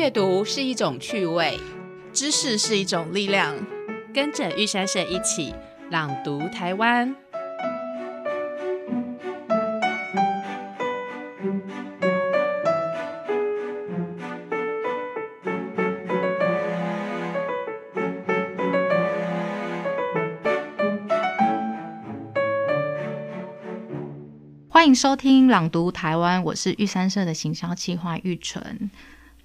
阅读是一种趣味，知识是一种力量。跟着玉山社一起朗读台湾。欢迎收听《朗读台湾》，我是玉山社的行销企划玉纯。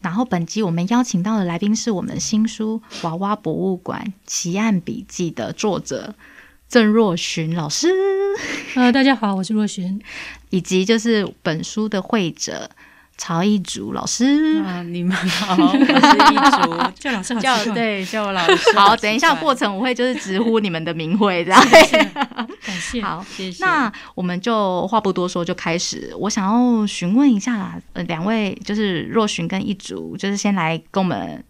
然后本集我们邀请到的来宾是我们的新书《娃娃博物馆奇案笔记》的作者郑若寻老师，呃，大家好，我是若寻，以及就是本书的绘者。曹一竹老师，啊，你们好，我是一竹，叫老师好 叫对叫我老师。好，等一下过程我会就是直呼你们的名讳这样。感谢。好，谢谢。那我们就话不多说，就开始。我想要询问一下，呃，两位就是若寻跟一竹，就是先来跟我们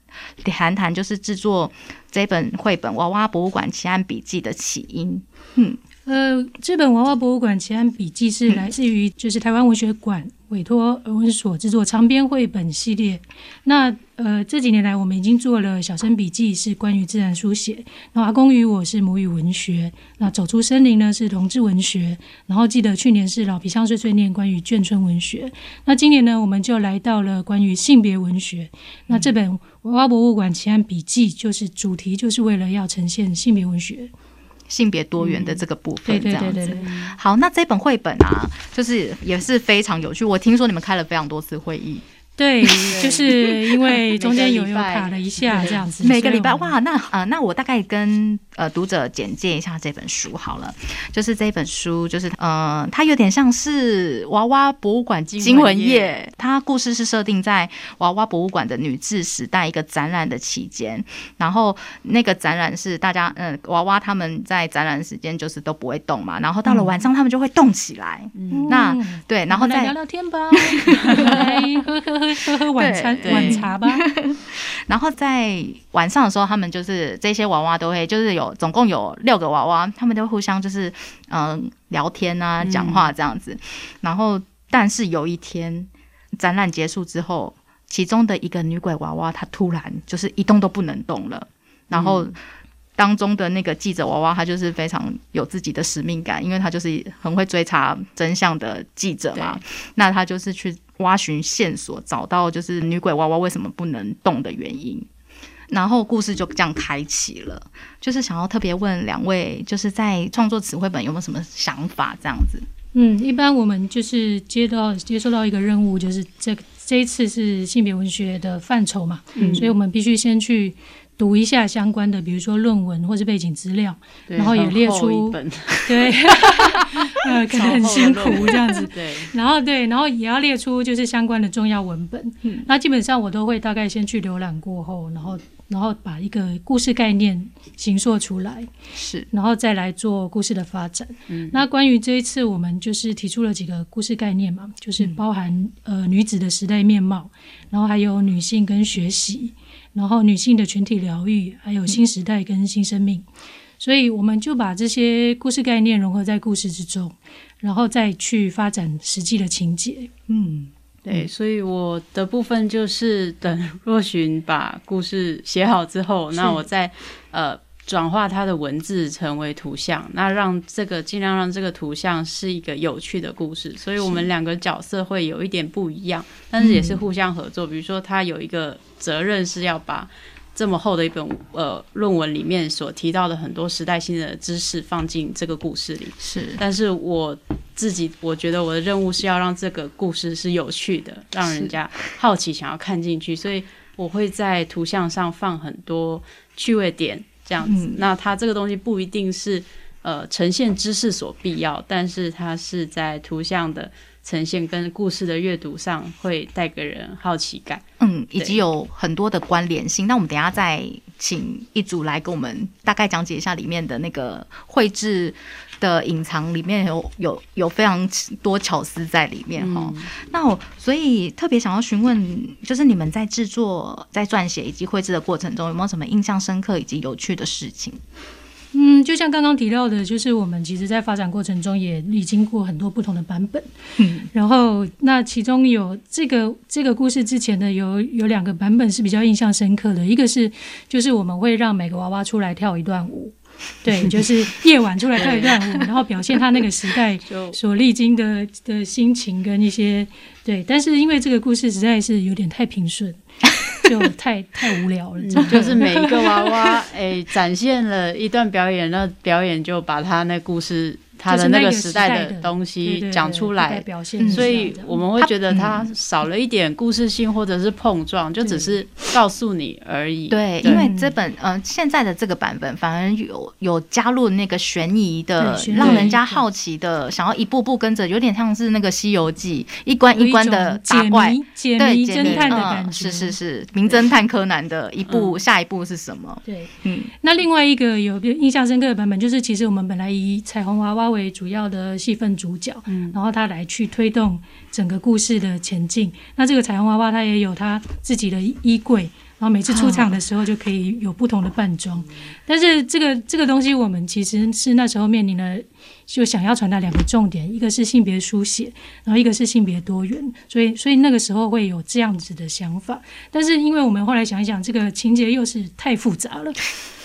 谈谈，就是制作这本绘本《娃娃博物馆奇案笔记》的起因。嗯，呃，这本《娃娃博物馆奇案笔记》是来自于就是台湾文学馆委托儿文所制作长篇绘本系列。那呃这几年来，我们已经做了小生笔记，是关于自然书写；然后阿公与我是母语文学；那走出森林呢是同志文学；然后记得去年是老皮箱碎碎念关于眷村文学。那今年呢，我们就来到了关于性别文学。那这本《娃娃博物馆奇案笔记》就是主题，就是为了要呈现性别文学。性别多元的这个部分，这样子。好，那这本绘本啊，就是也是非常有趣。我听说你们开了非常多次会议，对，就是因为中间有有卡了一下这样子，每个礼拜哇，那呃，那我大概跟呃读者简介一下这本书好了。就是这本书，就是呃，它有点像是娃娃博物馆惊魂惊魂夜。夜，它故事是设定在娃娃博物馆的女治时代一个展览的期间，然后那个展览是大家嗯、娃娃他们在展览时间就是都不会动嘛，然后到了晚上他们就会动起来，那嗯对，然后再聊聊天吧，来喝喝喝喝喝晚餐晚茶吧。然后在晚上的时候，他们就是这些娃娃都会，就是有总共有六个娃娃，他们都互相就是嗯、聊天啊、讲话这样子。然后，但是有一天展览结束之后，其中的一个女鬼娃娃，她突然就是一动都不能动了，然后。当中的那个记者娃娃，他就是非常有自己的使命感，因为他就是很会追查真相的记者嘛。那他就是去挖寻线索，找到就是女鬼娃娃为什么不能动的原因。然后故事就这样开启了，就是想要特别问两位，就是在创作词绘本有没有什么想法？这样子，嗯，一般我们就是接到接收到一个任务，就是这这一次是性别文学的范畴嘛，嗯所以我们必须先去读一下相关的，比如说论文或是背景资料，然后也列出一本，对，呃，可能很辛苦这样子。对，然后对，然后也要列出就是相关的重要文本。嗯那基本上我都会大概先去浏览过后，然后然后把一个故事概念形塑出来，是然后再来做故事的发展。嗯那关于这一次我们就是提出了几个故事概念嘛，就是包含、呃女子的时代面貌，然后还有女性跟学习，然后女性的群体疗愈，还有新时代跟新生命。所以我们就把这些故事概念融合在故事之中，然后再去发展实际的情节。嗯，对，所以我的部分就是等若寻把故事写好之后，那我再呃转化它的文字成为图像，那让这个尽量让这个图像是一个有趣的故事。所以我们两个角色会有一点不一样，但是也是互相合作。比如说，他有一个责任是要把。这么厚的一本呃论文里面所提到的很多时代性的知识放进这个故事里，是但是我自己我觉得我的任务是要让这个故事是有趣的，让人家好奇想要看进去，所以我会在图像上放很多趣味点，这样子。嗯那它这个东西不一定是呃呈现知识所必要，但是它是在图像的呈现跟故事的阅读上会带给人好奇感。嗯，以及有很多的关联性。那我们等一下再请一组来给我们大概讲解一下里面的那个绘制的隐藏，里面有有有非常多巧思在里面哈、嗯那我所以特别想要询问，就是你们在制作、在撰写以及绘制的过程中，有没有什么印象深刻以及有趣的事情？嗯，就像刚刚提到的，就是我们其实在发展过程中也历经过很多不同的版本。嗯，然后那其中有这个这个故事之前的有有两个版本是比较印象深刻的，一个是就是我们会让每个娃娃出来跳一段舞。对，就是夜晚出来跳一段舞，然后表现他那个时代 所历经的的心情跟一些对，但是因为这个故事实在是有点太平顺，就太太无聊了，嗯就是每一个娃娃，哎，展现了一段表演，那表演就把他那故事、他的那个个时代的的东西讲出来。所以我们会觉得它少了一点故事性，或者是碰撞，就只是告诉你而已。对，因为这本嗯现在的这个版本反而有有加入那个悬疑的让人家好奇的，想要一步步跟着，有点像是那个《西游记》一关一关的打怪。解谜、解对，谜侦探的嗯感觉，是是是，名侦探柯南的一步，嗯下一步是什么？对。嗯，那另外一个有比较印象深刻的版本，就是其实我们本来以彩虹娃娃为主要的戏份主角，嗯然后他来去推动整个故事的前进。那这个彩虹娃娃它也有它自己的衣柜，然后每次出场的时候就可以有不同的扮装。但是这个这个东西，我们其实是那时候面临了。就想要传达两个重点，一个是性别书写，然后一个是性别多元，所以所以那个时候会有这样子的想法。但是因为我们后来想一想，这个情节又是太复杂了，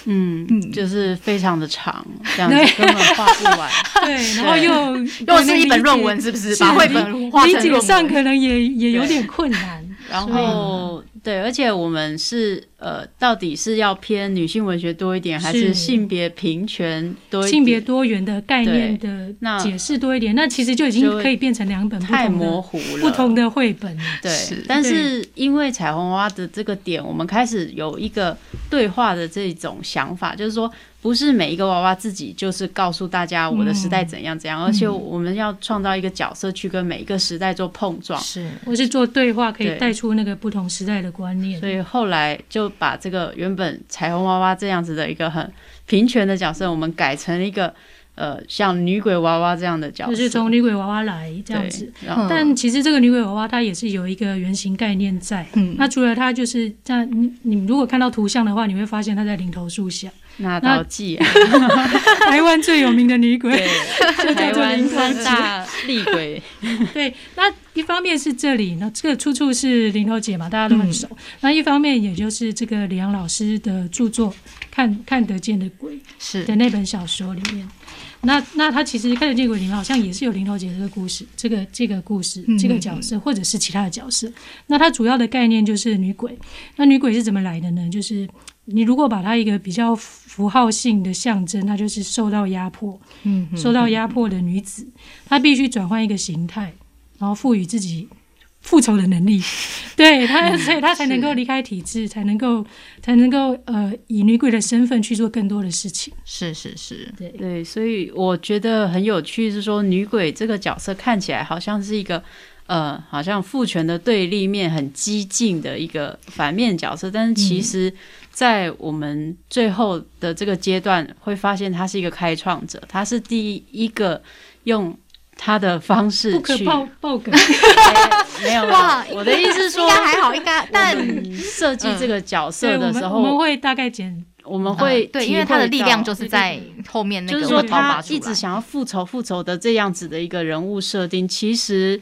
嗯嗯就是非常的长，这样子对根本画不完。对，然后又又是一本论文，是不是？把绘本画理。解上可能也也有点困难。然后对，而且我们是呃，到底是要偏女性文学多一点，还是是性别平权多一点？性别多元的概念的那解释多一点，那其实就已经可以变成两本太模糊了，不同的绘本了。对是，但是因为彩虹娃娃的这个点，我们开始有一个对话的这种想法，就是说，不是每一个娃娃自己就是告诉大家我的时代怎样怎样，而且我们要创造一个角色去跟每一个时代做碰撞。是或是做对话，可以带出那个不同时代的观念所。以后来就把这个原本彩虹娃娃这样子的一个很平权的角色，我们改成一个呃像女鬼娃娃这样的角色，就是从女鬼娃娃来这样子，，但其实这个女鬼娃娃它也是有一个原型概念在。嗯。那除了它就是这样，你你如果看到图像的话，你会发现它在领头树下，那道记啊，台湾最有名的女鬼。就，台湾三大厉鬼，对，那一方面是这里，那这个出处是林头姐嘛，大家都很熟。那一方面也就是这个李阳老师的著作《看看得见的鬼》是的那本小说里面。那那他其实看得见鬼里面好像也是有林头姐这个故事，这个这个故事嗯这个角色，或者是其他的角色。那它主要的概念就是女鬼。那女鬼是怎么来的呢？就是你如果把它一个比较符号性的象征，它就是受到压迫，嗯嗯受到压迫的女子，她必须转换一个形态，然后赋予自己复仇的能力，对她，所以他才能够离开体制，才能够才能够呃以女鬼的身份去做更多的事情。是是是，对，对，所以我觉得很有趣，是说女鬼这个角色看起来好像是一个。呃，好像父权的对立面很激进的一个反面角色，但是其实，在我们最后的这个阶段，会发现他是一个开创者，他是第一个用他的方式不可去爆爆梗，哎没有哇啦，我的意思是说应，该还好，应该但设计这个角，色的时候，我们会大概简我们会嗯对，因为他的力量就是在后面那个就是说他一直想要复仇复仇的这样子的一个人物设定，其实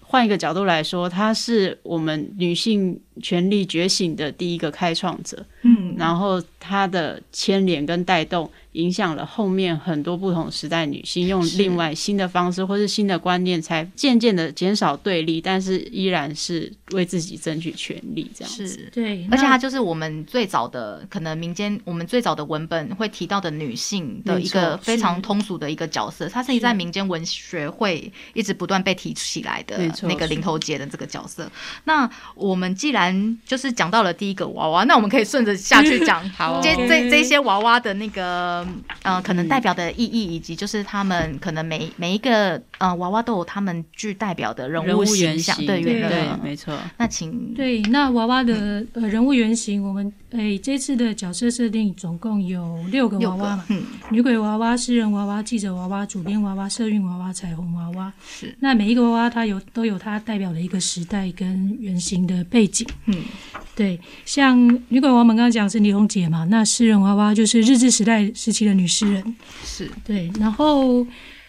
换一个角度来说，他是我们女性权力觉醒的第一个开创者，嗯。然后他的牵连跟带动，影响了后面很多不同时代女性用另外新的方式或是新的观念，才渐渐的减少对立，但是依然是为自己争取权利这样子。是。对，而且那她就是我们最早的可能民间，我们最早的文本会提到的女性的一个非常通俗的一个角色，她是在民间文学会一直不断被提起来的那个林头姐的这个角色。那我们既然就是讲到了第一个娃娃，那我们可以顺着下去讲 好这这这些娃娃的那个呃，可能代表的意义，以及就是他们可能每每一个呃娃娃都有他们具代表的人人物形原象，型，对对对，没错，那请对，那娃娃的呃人物原型，我们诶这次的角色设定总共有六个娃娃嘛，嗯，女鬼娃娃、诗人娃娃、记者娃娃、主编娃娃、社运娃娃、彩虹娃娃。是，那每一个娃娃它有都有它代表的一个时代跟原型的背景。嗯，对，像女鬼娃娃我们刚刚讲是霓虹姐嘛，那诗人娃娃就是日治时代时时期的女诗人。是。对，然后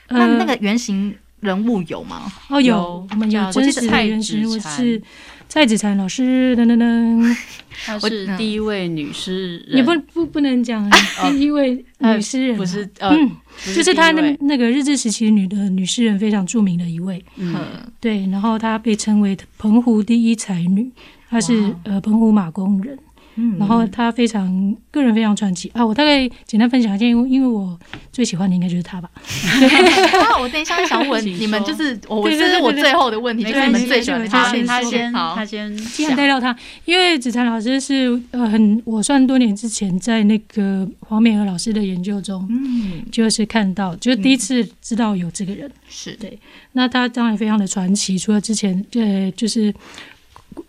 那呃，那个原型人物有吗？哦有有，我们有叫真实的蔡原型，我是蔡子婵老师，噔噔噔，她是第一位女诗人，也不不不能讲第一位 女诗人啊，不是呃，嗯，不就是她那那个日治时期女的女诗人非常著名的一位，嗯，嗯，对，然后她被称为澎湖第一才女，她是呃澎湖马工人，嗯。然后他非常个人非常传奇。啊，我大概简单分享一下，因为因为我最喜欢的应该就是他吧，啊，我等一下想问 你们，就是我对对对对这是我最后的问题，就是你们最喜欢他，没关系好，他先他先既然带到他，因为子婵老师是呃很我算多年之前在那个黄美娥老师的研究中。嗯，就是看到，就是第一次知道有这个人，是。对。那他当然非常的传奇。除了之前，呃，就是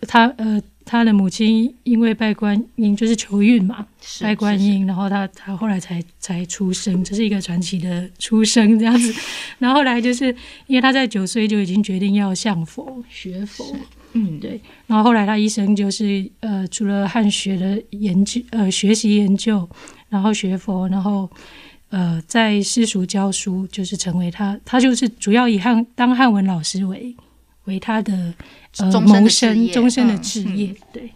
他呃他的母亲因为拜观音就是求孕嘛，拜观，音，然后他他后来才才出生，这是一个传奇的出生这样子。然后后来就是因为他在九岁就已经决定要向佛学佛，嗯，对。然后后来他一生就是呃除了汉学的研究呃学习研究，然后学佛，然后。呃，在私塾教书，就是成为他，他就是主要以汉当汉文老师为为他的呃终身终身的嗯事业，对。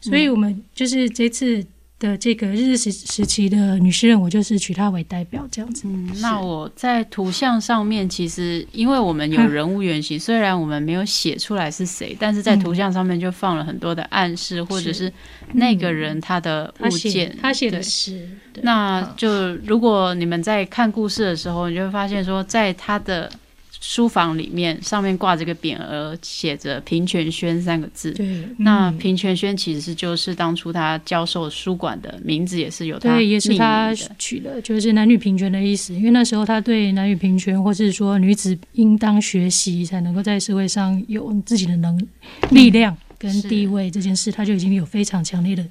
所以我们就是这次的这个日治时时期的女诗人，我就是取她为代表这样子。嗯，那我在图像上面，其实因为我们有嗯人物原型，虽然我们没有写出来是谁，但是在图像上面就放了很多的暗示，或者是那个人他的物件。他写的对诗，对那就如果你们在看故事的时候，你就会发现说，在他的书房里面，上面挂着个匾额，写着“平泉轩”三个字。对那平泉轩其实就是当初他教授书馆的名字，也是有他对，也是命她名的取的，就是男女平权的意思。因为那时候他对男女平权，或是说女子应当学习，才能够在社会上有自己的能力量跟地位这件事，他就已经有非常强烈的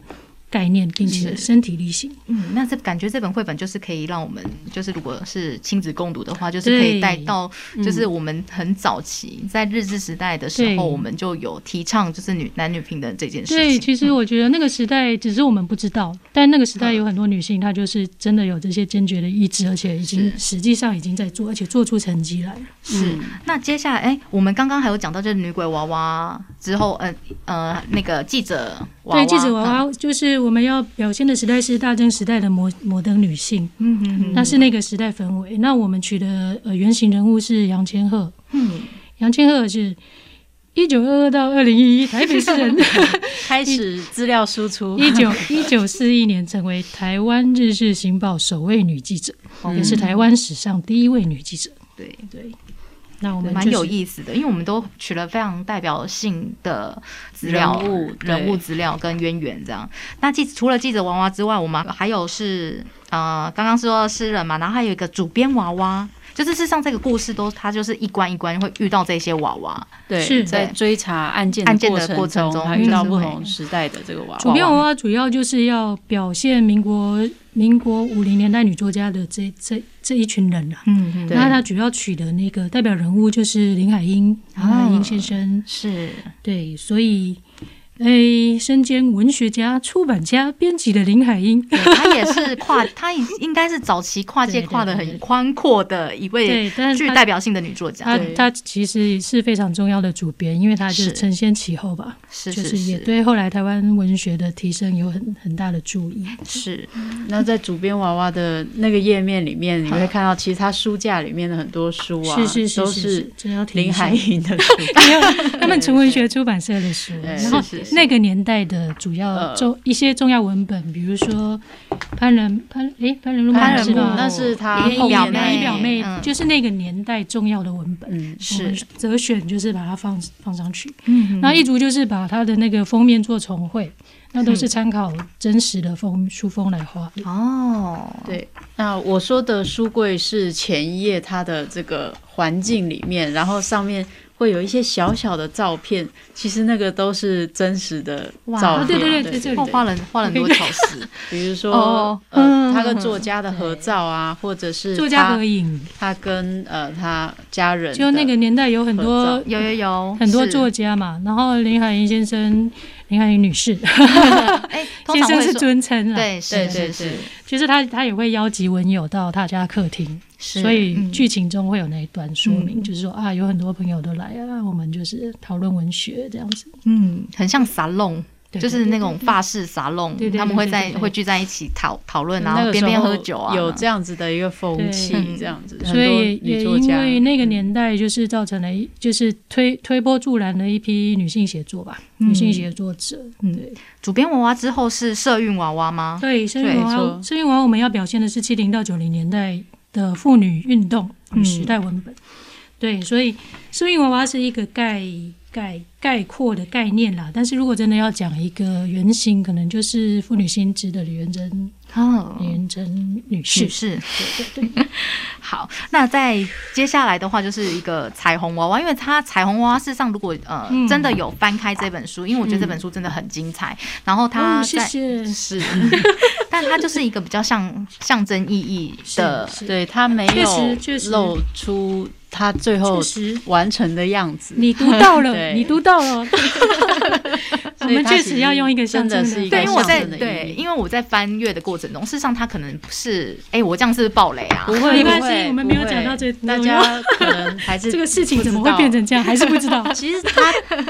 概念，并且是身体力行。嗯，那这感觉这本绘本就是可以让我们，就是如果是亲子共读的话，就是可以带到，嗯。就是我们很早期在日治时代的时候，我们就有提倡就是女男女平等这件事情。对，情。其实我觉得那个时代只是我们不知道，但那个时代有很多女性，她就是真的有这些坚决的意志，而且已经实际上已经在做，而且做出成绩来了。是嗯。那接下来，哎、我们刚刚还有讲到就是女鬼娃娃之后，呃呃，那个记者娃娃，对，记者娃娃就是我们要表现的时代是大正时代的摩摩登女性，嗯，嗯嗯。那是那个时代氛围。那我们取的呃原型人物是杨千鹤，嗯，杨千鹤是一九二二到二零一一台北市人，开始资料输出，一九一九四一年成为台湾《日式新报》首位女记者，嗯也是台湾史上第一位女记者。对。对，那我们蛮就是有意思的，因为我们都取了非常代表性的资料、人物人物资料跟渊源这样。那记除了记者娃娃之外，我们还有是呃，刚刚说诗人嘛，然后还有一个主编娃娃。就是事实上，这个故事都它就是一关一关会遇到这些娃娃，对，是在追查案件案件的过过程中他遇到不同时代的这个娃娃。主编娃娃主要就是要表现民国民国五零年代女作家的这这这一群人啊。嗯嗯那他主要取的那个代表人物就是林海音，林海音先生。是对，所以，诶，身兼文学家、出版家、编辑的林海音，对他也是跨，他应应该是早期跨界跨的很宽阔的一位对，但是具他代表性的女作家，她她其实是非常重要的主编，因为她就是是。承先启后吧，是就是是也对后来台湾文学的提升有很很大的注意。是。那在主编娃娃的那个页面里面，你会看到，其实他书架里面的很多书啊，是是是都是林海音的书。没有他们纯文学出版社的书，对然后是是那个年代的主要呃。重一些重要文本，比如说潘仁潘诶潘仁路潘仁是吧那是他仪后表妹面表妹嗯。就是那个年代重要的文本，嗯，是，择选就是把它放放上去。嗯那一族就是把它的那个封面做重绘，那都是参考真实的封书封来画。哦，对。那我说的书柜是前一页它的这个环境里面，然后上面会有一些小小的照片，其实那个都是真实的哇照片。对对对对对。画花了画了很多巧思，比如说，哦呃，嗯他跟作家的合照啊，或者是作家他合影，他跟呃他家人，就那个年代有很多有有有很多作家嘛，然后林海音先生、平安女士，哎，通先生是尊称啊。，对，是对对是是对就是他他也会邀集文友到他家客厅，所以嗯剧情中会有那一段说明，嗯就是说啊，有很多朋友都来啊，我们就是讨论文学这样子。嗯，很像沙龙。对就是那种法式沙龙他们会在会聚在一起讨讨论，然后边边喝酒啊，有这样子的一个风气，这样子，所以也也因为那个年代，就是造成了一，就是推推波助澜的一批女性写作吧，嗯。女性写作者。嗯。对。主编娃娃之后是社运娃娃吗？对，社运娃娃，社运娃娃我们要表现的是七零到九零年代的妇女运动与嗯。时代文本。对，所以社运娃娃是一个概概概括的概念啦。但是如果真的要讲一个原型，可能就是妇女心知的李元珍，哦李元珍女士女。士。对对对，好，那在接下来的话就是一个彩虹娃娃，因为它彩虹娃娃事实上如果呃、嗯真的有翻开这本书，因为我觉得这本书真的很精彩，然后它哦，谢在、谢。是，但它就是一个比较像象征意义的对它没确有露出他最后完成的样子。你读到了，对你读到了。我们确实要用一个象征的是一个对，因为我在对，因为我在翻阅的过程中，事实上他可能不是，哎、我这样是不是暴雷啊？不会，没关系不会我们没有讲到这大家可能还是这个事情怎么会变成这样，还是不知道。其实他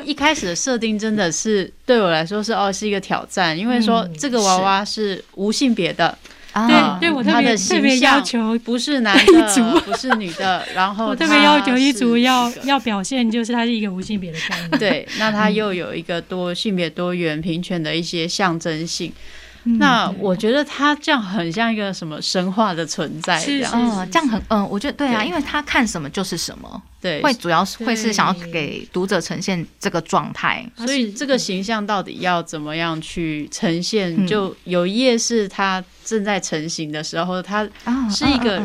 一开始的设定真的是对我来说是哦是一个挑战，因为说嗯这个娃娃是无性别的，啊对对，我特别特别要求，不是 男的，不是女的，然后我特别要求一组要要表现，就是它是一个无性别的概念。对，那它又有一个多性别多元平权的一些象征性。嗯那我觉得它这样很像一个什么神话的存在是这样。嗯，这样很嗯，我觉得对啊，对因为他看什么就是什么，对，会主要是会是想要给读者呈现这个状态。所以这个形象到底要怎么样去呈现？嗯就有一页是它正在成型的时候，它啊是一个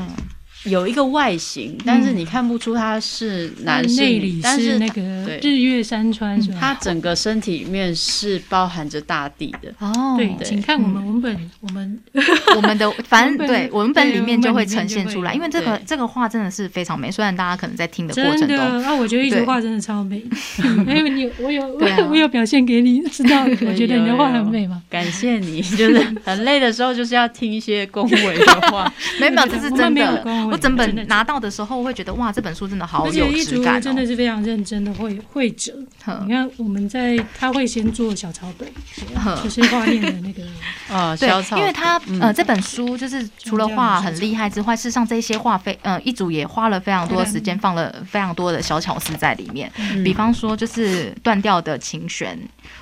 有一个外形，但是你看不出他是男性，内里但是那个对日月山川是吧？他整个身体里面是包含着大地的。嗯哦，对，对请看我们文本，我们 我们的反正对文本里面就会呈现出来，因为这个这个画真的是非常美，虽然大家可能在听的过真程中，那啊，我觉得一对幅画真的超美。因为你我有我有我有表现给你，知道？我觉得你的画很美嘛。感谢你，就是很累的时候，就是要听一些恭维的话。没有没有，这是真的恭。维我整本拿到的时候会觉得哇，这本书真的好有质感哦。真的是非常认真的绘绘者。哼 你看，我们在他会先做小草本，就是画面的那个。啊，对小，草，因为他嗯呃这本书就是除了画很厉害之外，事实上这些画非呃一组也花了非常多的时间，放了非常多的小巧思在里面。嗯比方说就是断掉的琴弦，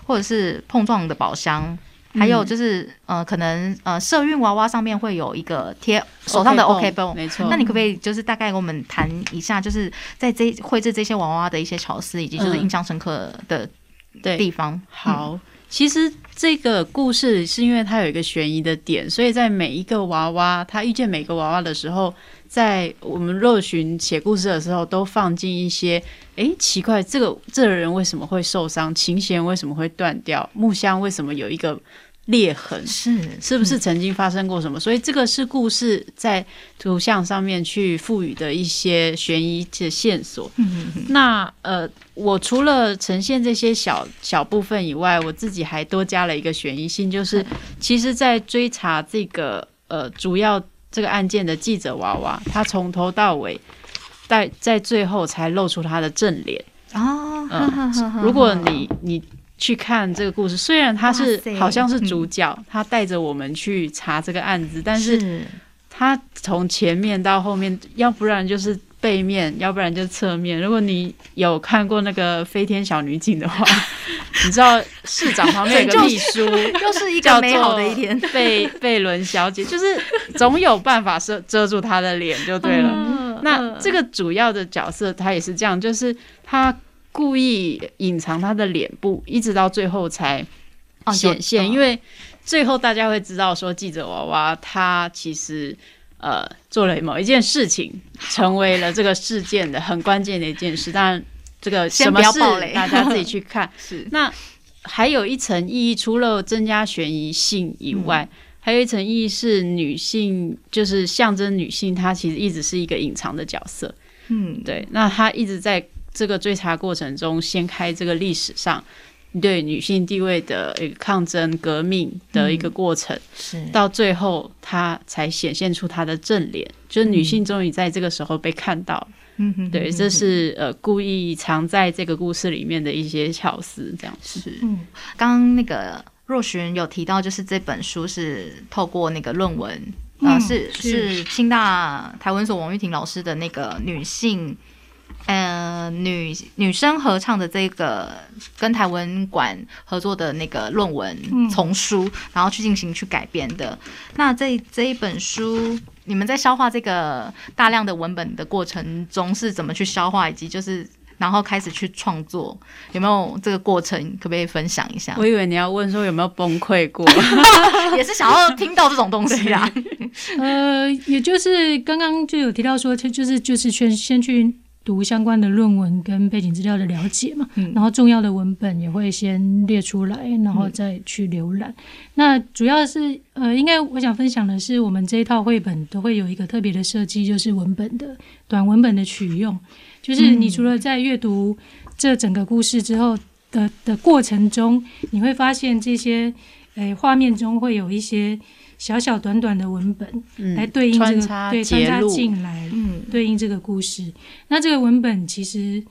或者是碰撞的宝箱。还有就是，呃，可能呃，社运娃娃上面会有一个贴手上的 OK 绷，没错。那你可不可以就是大概跟我们谈一下，就是在这绘制这些娃娃的一些巧思，以及就是嗯印象深刻的对地方？好，其实这个故事是因为它有一个悬疑的点，所以在每一个娃娃，他遇见每个娃娃的时候，在我们若寻写故事的时候，都放进一些，诶，奇怪，这个这个人为什么会受伤？琴弦为什么会断掉？木箱为什么有一个裂痕？是是不是曾经发生过什么？所以这个是故事在图像上面去赋予的一些悬疑的线索。那呃，我除了呈现这些小小部分以外，我自己还多加了一个悬疑性，就是其实，在追查这个呃主要这个案件的记者娃娃，他从头到尾，在在最后才露出他的正脸。哦，嗯如果你你去看这个故事，虽然他是好像是主角，他带着我们去查这个案子，但是是他从前面到后面，要不然就是背面，要不然就是侧面。如果你有看过那个《飞天小女警》的话，你知道市长旁边有个秘书，又是一个美好的一天。贝贝伦小姐，就是总有办法遮遮住她的脸就对了。嗯那这个主要的角色他也是这样，就是他故意隐藏他的脸部，一直到最后才显现，嗯因为最后大家会知道说记者娃娃他其实呃做了某一件事情，成为了这个事件的很关键的一件事。当然，这个先什么事不要暴雷大家自己去看。是那还有一层意义，除了增加悬疑性以外，嗯还有一层意义是女性，就是象征女性，她其实一直是一个隐藏的角色。嗯，对，那她一直在这个追查过程中掀开这个历史上对女性地位的一个抗争、革命的一个过程，是到最后她才显现出她的正脸，就是女性终于在这个时候被看到。嗯哼对，这是呃故意藏在这个故事里面的一些巧思，这样子。是。嗯，刚刚那个若寻有提到，就是这本书是透过那个论文，啊，是是清大台文所王玉婷老师的那个女性。呃，女女生合唱的这个跟台文馆合作的那个论文嗯丛书，然后去进行去改编的。那这这一本书，你们在消化这个大量的文本的过程中是怎么去消化，以及就是然后开始去创作，有没有这个过程？可不可以分享一下？我以为你要问说有没有崩溃过，也是想要听到这种东西啊。呃，也就是刚刚就有提到说，就就是就是先先去读相关的论文跟背景资料的了解嘛，嗯。然后重要的文本也会先列出来，然后再去浏览。那主要是呃，应该我想分享的是，我们这一套绘本都会有一个特别的设计，就是文本的短文本的取用，就是你除了在阅读这整个故事之后的的过程中，你会发现这些诶画面中会有一些小小短短的文本。来嗯，对应这个对穿插进来，嗯对应这个故事。那这个文本其实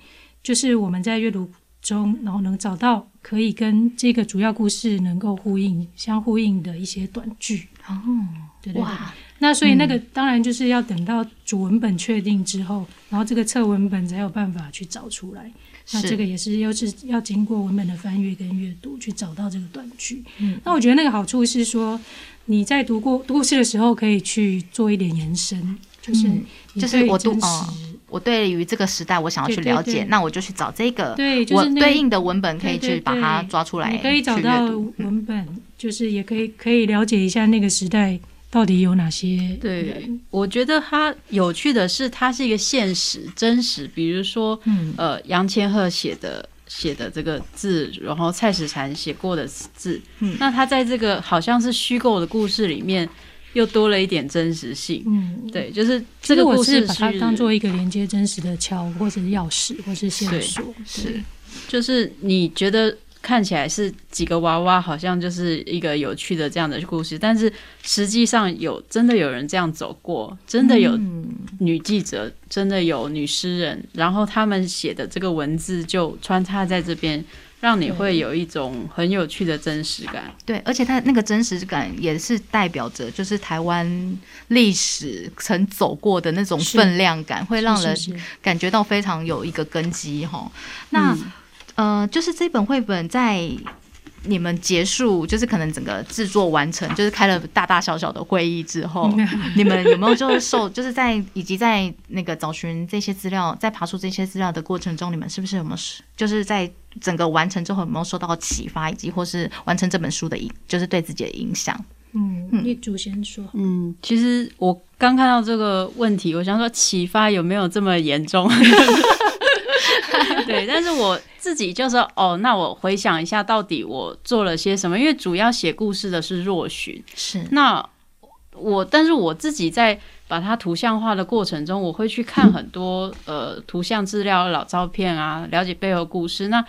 就是我们在阅读中，然后能找到可以跟这个主要故事能够呼应、相呼应的一些短句。哦，对对对。那所以那个当然就是要等到主文本确定之后，然后这个侧文本才有办法去找出来。那这个也是又是要经过文本的翻阅跟阅读去找到这个短句。嗯那我觉得那个好处是说，你在读过故事的时候可以去做一点延伸，就是嗯就是我读哦我对于这个时代我想要去了解，对。那我就去找这个对，就我是那个对应的文本，可以去把它抓出来，你可以找到文本，就是也可以可以了解一下那个时代到底有哪些对，我觉得它有趣的是，它是一个现实、真实。比如说，嗯。呃，杨千鹤写的写的这个字，然后蔡史禅写过的字，嗯那他在这个好像是虚构的故事里面，又多了一点真实性。嗯，对，就是这个故事是把它当做一个连接真实的桥，或者是钥匙，或是线索。是就是你觉得看起来是几个娃娃，好像就是一个有趣的这样的故事，但是实际上有真的有人这样走过，真的有嗯女记者，真的有女诗人，然后他们写的这个文字就穿插在这边，让你会有一种很有趣的真实感。对，而且它那个真实感也是代表着，就是台湾历史曾走过的那种分量感，会让人感觉到非常有一个根基哈。那、嗯呃，就是这本绘本在你们结束，就是可能整个制作完成，就是开了大大小小的会议之后，你们有没有就是受，就是在以及在那个找寻这些资料，在爬出这些资料的过程中，你们是不是有没有就是在整个完成之后有没有受到启发，以及或是完成这本书的影，就是对自己的影响？嗯，嗯你祖先说。嗯，其实我刚看到这个问题，我想说启发有没有这么严重？对，但是我自己就说，哦，那我回想一下，到底我做了些什么？因为主要写故事的是若寻，是那我，但是我自己在把它图像化的过程中，我会去看很多呃图像资料、老照片啊，了解背后故事。那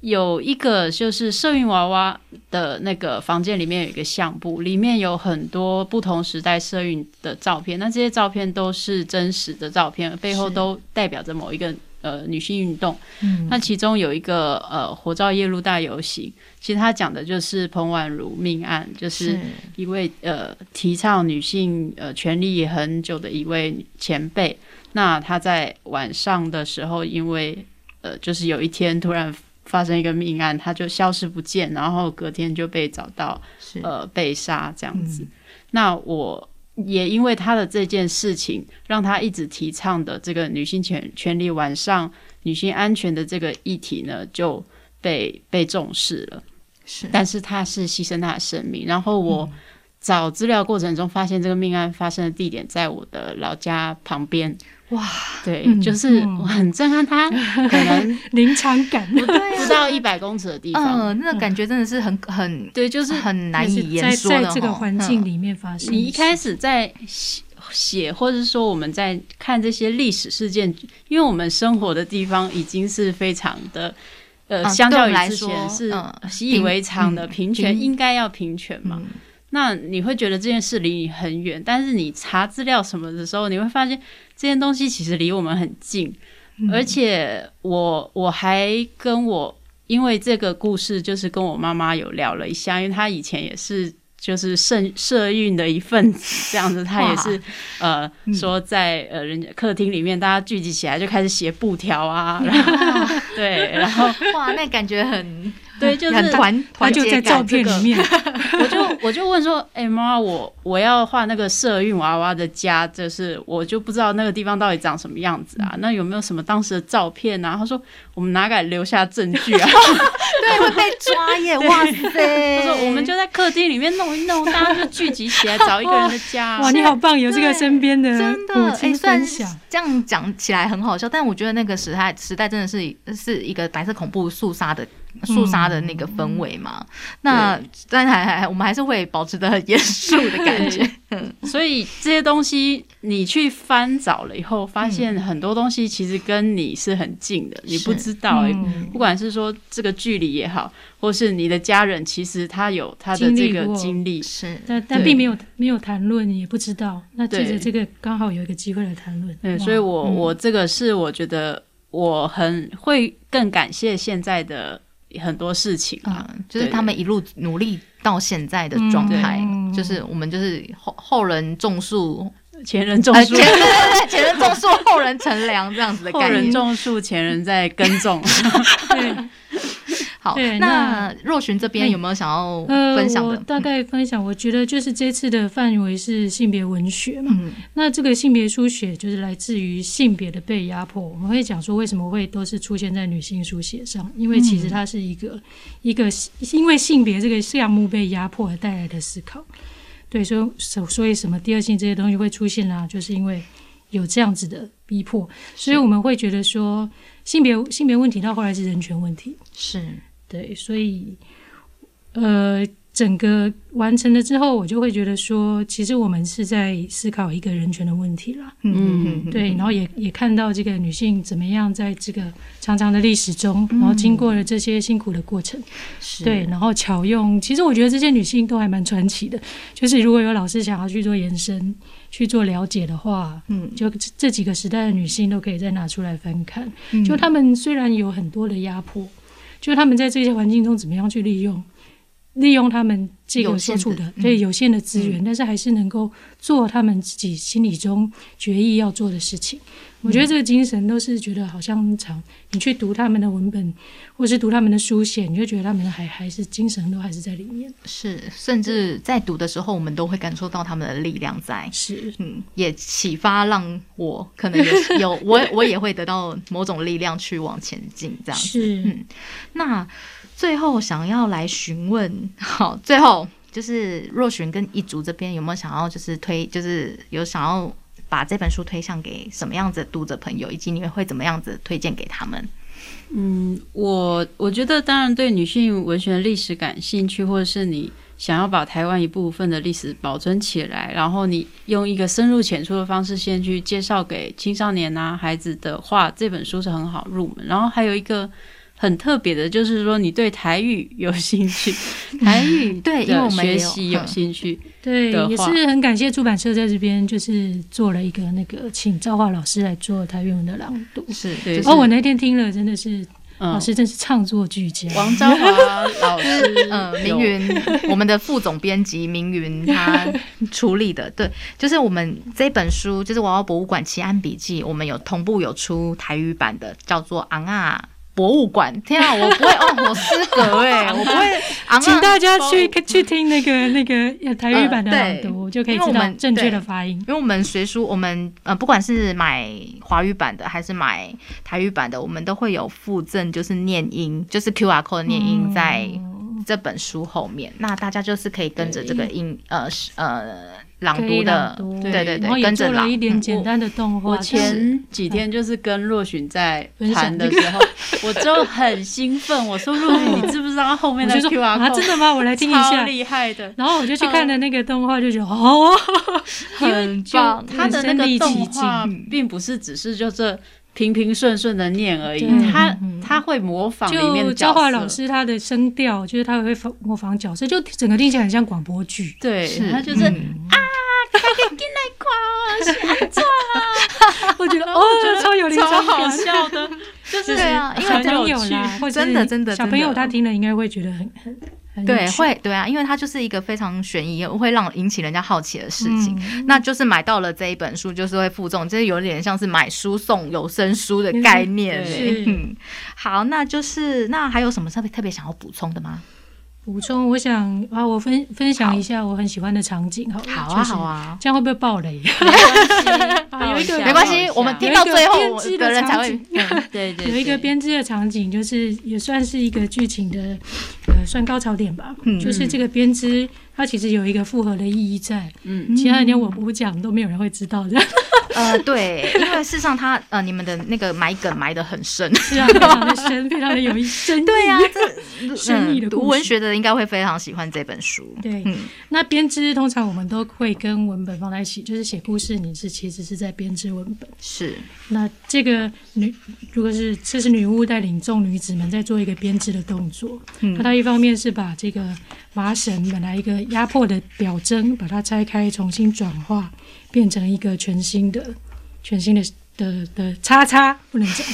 有一个就是社运娃娃的那个房间里面有一个相簿，里面有很多不同时代社运的照片。那这些照片都是真实的照片，背后都代表着某一个呃女性运动。嗯那其中有一个呃火照夜路大游行，其实他讲的就是彭婉如命案，就是一位呃提倡女性呃权利很久的一位前辈。那他在晚上的时候，因为呃就是有一天突然发生一个命案，他就消失不见，然后隔天就被找到是呃被杀这样子。嗯那我也因为他的这件事情，让他一直提倡的这个女性权权利、晚上女性安全的这个议题呢，就被被重视了。是但是他是牺牲他的生命，然后我找资料过程中发现，这个命案发生的地点在我的老家旁边。哇，对，嗯就是很震撼他，可能临场感，不不到一百公尺的地方。嗯，那个感觉真的是很很对，就是很难以言说的在这个环境嗯里面发生。你一开始在写写，或者是说我们在看这些历史事件，因为我们生活的地方已经是非常的呃，嗯相较于对来之前是习以为常的平平权，平应该要平权嘛。嗯那你会觉得这件事离你很远，但是你查资料什么的时候，你会发现这件东西其实离我们很近。而且我我还跟我因为这个故事，就是跟我妈妈有聊了一下，因为她以前也是就是社社运的一份子，这样子，她也是呃说在呃人家客厅里面大家聚集起来就开始写布条啊，然后 对，然后哇，那感觉很对，就是很团就团结感。在照片里面，我就我就问说，哎、妈，我我要画那个社运娃娃的家，就是我就不知道那个地方到底长什么样子啊？那有没有什么当时的照片啊？他说我们哪敢留下证据啊？对，会被抓耶！哇塞！他说我们就在客厅里面弄一弄，大家就聚集起来找一个人的家、哇，你好棒，有这个身边的真的，哎，母亲虽然分享，这样讲起来很好笑，但我觉得那个时代时代真的是是一个白色恐怖肃杀的肃杀的那个氛围嘛。那但还还我们还是会保持的很严肃的感觉。所以这些东西你去翻找了以后，发现很多东西其实跟你是很近的，你不知道、欸。嗯。不管是说这个距离也好，或是你的家人，其实他有他的这个经历过。经历，是，但但并没有没有谈论，也不知道。那借着这个刚好有一个机会来谈论，对，所以我、嗯。我这个是我觉得我很会更感谢现在的很多事情啊，嗯，就是他们一路努力到现在的状态嗯，就是我们就是后后人种树，前人种呃，树前，对对对，前人种树，后人乘凉这样子的后人。种树，前人在耕种。对，好对，那那若寻这边有没有想要呃，分享的？我大概分享，我觉得就是这次的范围是性别文学嘛。嗯那这个性别书写就是来自于性别的被压迫。我们会讲说为什么会都是出现在女性书写上，因为其实它是一个、一个因为性别这个项目被压迫而带来的思考。对，所以所所以什么第二性这些东西会出现啊，就是因为有这样子的逼迫，所以我们会觉得说性别性别问题到后来是人权问题。是对，所以呃，整个完成了之后，我就会觉得说，其实我们是在思考一个人权的问题啦。嗯对，然后也也看到这个女性怎么样在这个长长的历史中，然后经过了这些辛苦的过程，是对，然后巧用。其实我觉得这些女性都还蛮传奇的，就是如果有老师想要去做延伸、去做了解的话，嗯就这这几个时代的女性都可以再拿出来翻看。嗯就她们虽然有很多的压迫，就他们在这些环境中怎么样去利用，利用他们这个所处的对有限的资源，但是还是能够做他们自己心里中决议要做的事情。我嗯觉得这个精神都是觉得好像常你去读他们的文本，或是读他们的书写，你就觉得他们还还是精神都还是在里面。是，甚至在读的时候，我们都会感受到他们的力量在。是，嗯，也启发让我可能也有 我我也会得到某种力量去往前进，这样子。是，嗯那最后想要来询问，好，最后就是若璇跟一竹这边有没有想要就是推，就是有想要把这本书推向给什么样子的读者朋友，以及你们会怎么样子推荐给他们？嗯，我我觉得当然对女性文学历史感兴趣，或者是你想要把台湾一部分的历史保存起来，然后你用一个深入浅出的方式先去介绍给青少年啊孩子的话，这本书是很好入门。然后还有一个很特别的，就是说你对台语有兴趣，台语对因为我的们学习有嗯兴趣，对，也是很感谢出版社在这边就是做了一个那个请赵华老师来做台语文的朗读。是，对就是哦，我那天听了，真的是嗯老，师真是唱作俱佳。王昭华老师，嗯，明云，我们的副总编辑明云他处理的，对，就是我们这本书，就是娃娃博物馆奇案笔记，我们有同步有出台语版的，叫做《昂啊博物馆》。天啊，我不会哦，我失格哎，我不会昂 请啊。大家去去听那个那个台语版的朗读，就可以我们道正确的发音。因为我们随书，我们呃，不管是买华语版的还是买台语版的，我们都会有附赠，就是念音，就是 Q R code 的念音在这本书后面。那大家就是可以跟着这个音呃是呃朗读的对对对，然后也跟着了一。点嗯简单的动画。我前几天就是跟若寻在分享谈的时候，我就很兴奋，我说若寻，你知不知道后面的 Q 说 R 啊，真的吗？我来听一超下。厉害的，然后我就去看了那个动画，就觉得哦，很就棒，他的那个动画并不是只是就这平平顺顺的念而已，他他会模仿里面就的角色。教化老师他的声调，就是他会仿模仿角色，就整个听起来很像广播剧。对是他就是、嗯 我觉得哦，超有灵超场好。笑的，就是对啊因为很有趣。有啦，或者真的真的小朋友他听了应该会觉得很很对，趣会对啊，因为它就是一个非常悬疑，会让引起人家好奇的事情。嗯那就是买到了这一本书，就是会附赠，就是有点像是买书送有声书的概念、好，那就是那还有什么特别特别想要补充的吗？补充，我想啊，我分分享一下我很喜欢的场景，好，好啊，就是好啊，这样会不会爆雷？没关系 啊有一个没关系我们听到最后编织的人才会场景。对对有一个对。编织的场景，就是也算是一个剧情的呃算高潮点吧。嗯就是这个编织，它其实有一个复合的意义在，嗯。其他人连我不讲都没有人会知道的。呃，对，因为事实上他呃，你们的那个埋梗埋的很深。是啊，非常的深，非常的有意深意。对呀、这深意的嗯读文学的人应该会非常喜欢这本书。对嗯，那编织通常我们都会跟文本放在一起，就是写故事，你是其实是在编织文本。是，那这个女，如果是这是女巫带领众女子们在做一个编织的动作，嗯那她一方面是把这个麻绳本来一个压迫的表征，把它拆开，重新转化，变成一个全新的、全新的的的叉叉，不能讲。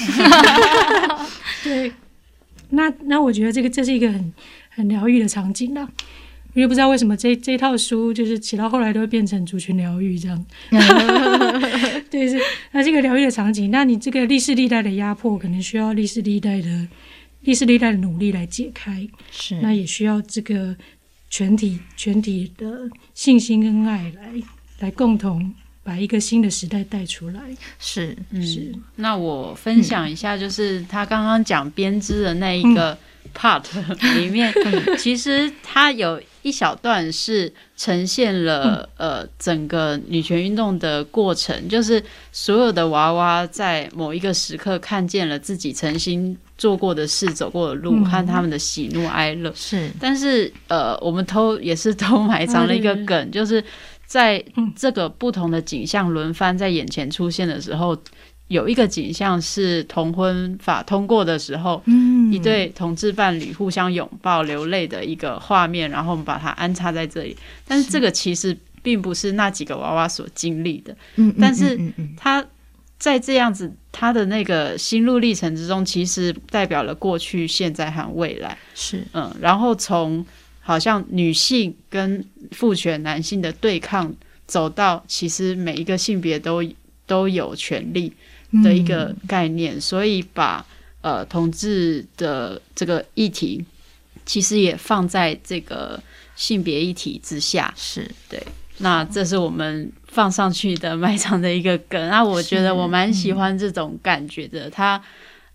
对，那那我觉得这个这是一个很很疗愈的场景啦。因为不知道为什么这这套书就是写到后来都会变成族群疗愈这样，对，是那这个疗愈的场景，那你这个历史历代的压迫，可能需要历史历代的历史历代的努力来解开，是。那也需要这个全体全体的信心跟爱来来共同把一个新的时代带出来。是，是。嗯，那我分享一下，就是他刚刚讲编织的那一个 part 里面，其实它有一小段是呈现了呃整个女权运动的过程，就是所有的娃娃在某一个时刻看见了自己曾经做过的事、走过的路嗯。和他们的喜怒哀乐。是，但是呃，我们偷也是偷埋藏了一个梗，就是在嗯这个不同的景象轮番在眼前出现的时候，有一个景象是同婚法通过的时候，嗯。一对同志伴侣互相拥抱流泪的一个画面，然后我们把它安插在这里。但是这个其实并不是那几个娃娃所经历的，嗯，但是他在这样子他的那个心路历程之中，其实代表了过去、现在和未来。是，嗯，然后从好像女性跟父权男性的对抗，走到其实每一个性别都都有权利的一个概念，所以把呃同志的这个议题，其实也放在这个性别议题之下。是，那这是我们放上去的卖场的一个梗。那我觉得我蛮喜欢这种感觉的，它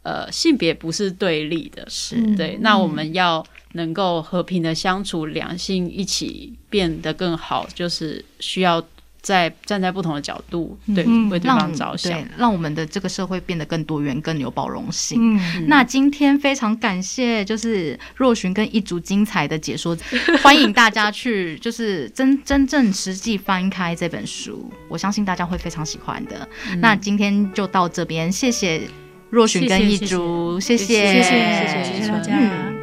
呃性别不是对立的，是，嗯。对，那我们要能够和平的相处，两性一起变得更好，就是需要在站在不同的角度，对，嗯。为对让方着想。对。，让我们的这个社会变得更多元、更有包容性。嗯，那今天非常感谢，就是若寻跟一组精彩的解说，欢迎大家去就是真真正实际翻开这本书，我相信大家会非常喜欢的。嗯。那今天就到这边，谢谢若寻跟一谢谢竹，谢。谢谢谢谢谢谢大家。嗯